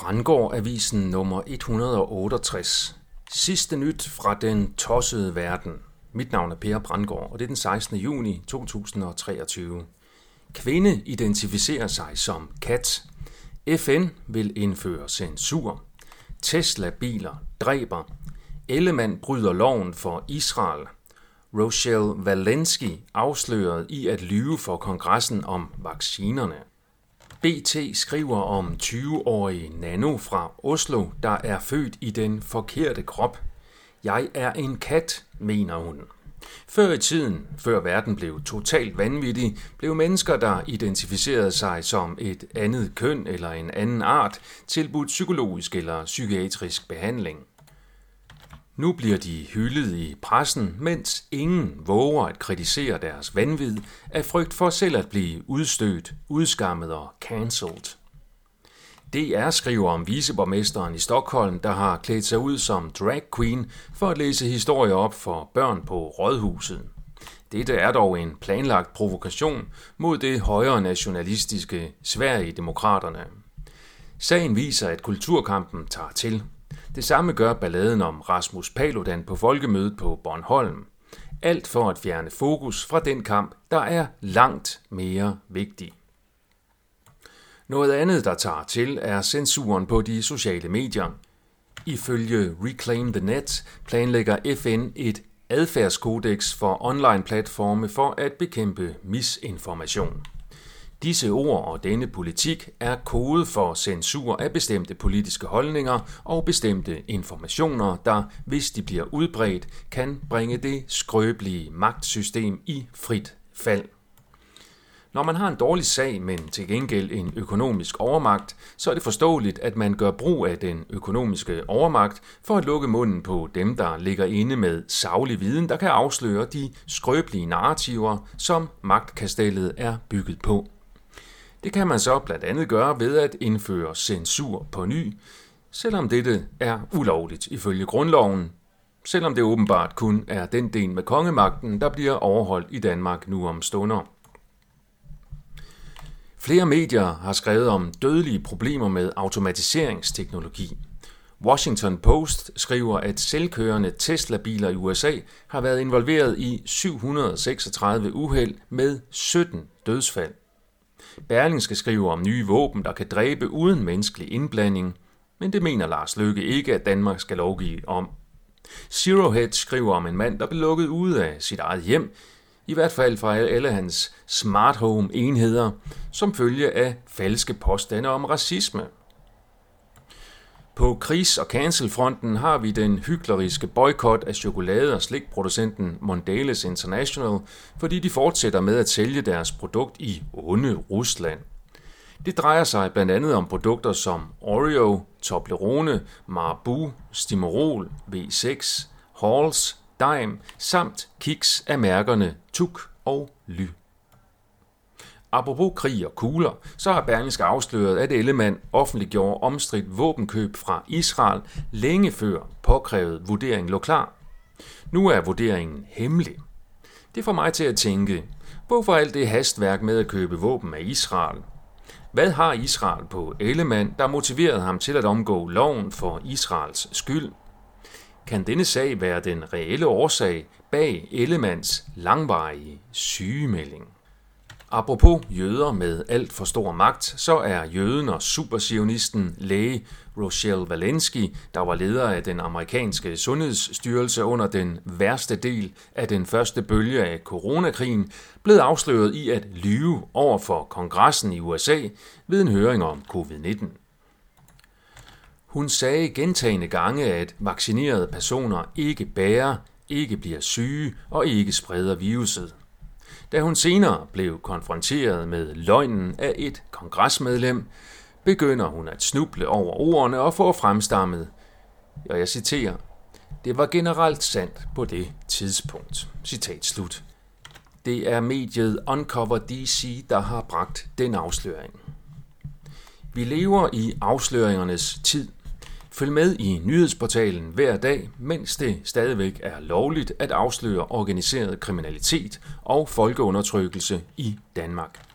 Brandgård Avisen nummer 168. Sidste nyt fra den tossede verden. Mit navn er Per Brandgård, og det er den 16. juni 2023. Kvinde identificerer sig som kat. FN vil indføre censur. Tesla-biler dræber. Ellemann bryder loven for Israel. Rochelle Walensky afsløret i at lyve for kongressen om vaccinerne. BT skriver om 20-årige Nano fra Oslo, der er født i den forkerte krop. Jeg er en kat, mener hun. Før i tiden, før verden blev totalt vanvittig, blev mennesker, der identificerede sig som et andet køn eller en anden art, tilbudt psykologisk eller psykiatrisk behandling. Nu bliver de hyldet i pressen, mens ingen våger at kritisere deres vanvid af frygt for selv at blive udstødt, udskammet og cancelled. DR skriver om viceborgmesteren i Stockholm, der har klædt sig ud som drag queen for at læse historier op for børn på rådhuset. Dette er dog en planlagt provokation mod det højre nationalistiske Sverige-demokraterne. Sagen viser, at kulturkampen tager til. Det samme gør balladen om Rasmus Paludan på folkemødet på Bornholm. Alt for at fjerne fokus fra den kamp, der er langt mere vigtig. Noget andet, der tager til, er censuren på de sociale medier. Ifølge Reclaim the Net planlægger FN et adfærdskodex for online-platforme for at bekæmpe misinformation. Disse ord og denne politik er kode for censur af bestemte politiske holdninger og bestemte informationer, der, hvis de bliver udbredt, kan bringe det skrøbelige magtsystem i frit fald. Når man har en dårlig sag, men til gengæld en økonomisk overmagt, så er det forståeligt, at man gør brug af den økonomiske overmagt for at lukke munden på dem, der ligger inde med savlig viden, der kan afsløre de skrøbelige narrativer, som magtkastellet er bygget på. Det kan man så blandt andet gøre ved at indføre censur på ny, selvom dette er ulovligt ifølge grundloven, selvom det åbenbart kun er den del med kongemagten, der bliver overholdt i Danmark nu om stunder. Flere medier har skrevet om dødelige problemer med automatiseringsteknologi. Washington Post skriver, at selvkørende Tesla-biler i USA har været involveret i 736 uheld med 17 dødsfald. Berlingske skriver om nye våben, der kan dræbe uden menneskelig indblanding, men det mener Lars Løkke ikke, at Danmark skal lovgive om. Zero Hedge skriver om en mand, der blev lukket ude af sit eget hjem, i hvert fald fra alle hans smart home enheder, som følge af falske påstande om racisme. På krigs- og cancelfronten har vi den hykleriske boykot af chokolade- og slikproducenten Mondelez International, fordi de fortsætter med at sælge deres produkt i onde Rusland. Det drejer sig blandt andet om produkter som Oreo, Toblerone, Marbu, Stimorol, V6, Halls, Daim samt kiks af mærkerne Tuk og Ly. Apropos krig og kugler, så har Berlingske afsløret, at Ellemann offentliggjorde omstridt våbenkøb fra Israel længe før påkrævet vurdering lå klar. Nu er vurderingen hemmelig. Det får mig til at tænke, hvorfor alt det hastværk med at købe våben af Israel? Hvad har Israel på Ellemann, der motiverede ham til at omgå loven for Israels skyld? Kan denne sag være den reelle årsag bag Ellemands langvarige sygemelding? Apropos jøder med alt for stor magt, så er jøden og supersionisten læge Rochelle Walensky, der var leder af den amerikanske sundhedsstyrelse under den værste del af den første bølge af coronakrigen, blevet afsløret i at lyve over for kongressen i USA ved en høring om covid-19. Hun sagde gentagende gange, at vaccinerede personer ikke bærer, ikke bliver syge og ikke spreder viruset. Da hun senere blev konfronteret med løgnen af et kongresmedlem, begynder hun at snuble over ordene og få fremstammet, og jeg citerer, det var generelt sandt på det tidspunkt. Citat slut. Det er mediet Uncover DC, der har bragt den afsløring. Vi lever i afsløringernes tid, Følg med i nyhedsportalen hver dag, mens det stadigvæk er lovligt at afsløre organiseret kriminalitet og folkeundertrykkelse i Danmark.